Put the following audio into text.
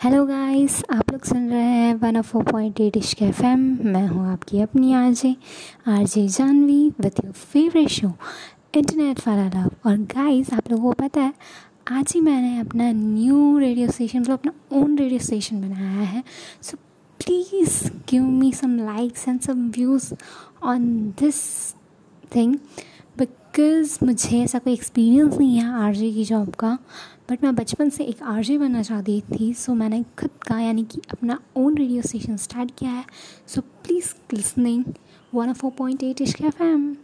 Hello guys आप लोग सुन रहे हैं one of four point eight Ishq FM मैं हूँ आपकी अपनी RJ RJ Janvi with your favourite show internet for वाला लव और गाइस आप लोगों को पता है, आज ही मैंने अपना न्यू रेडियो स्टेशन मतलब अपना ओन रेडियो स्टेशन बनाया है। So please give me some likes and some views on this thing because मुझे ऐसा कोई एक्सपीरियंस नहीं है आरजे की जॉब का बट मैं बचपन से एक आरजे बनना चाहती थी सो मैंने खुद का यानी कि अपना ओन रेडियो स्टेशन स्टार्ट किया है। So please listening one four point eight Ishq FM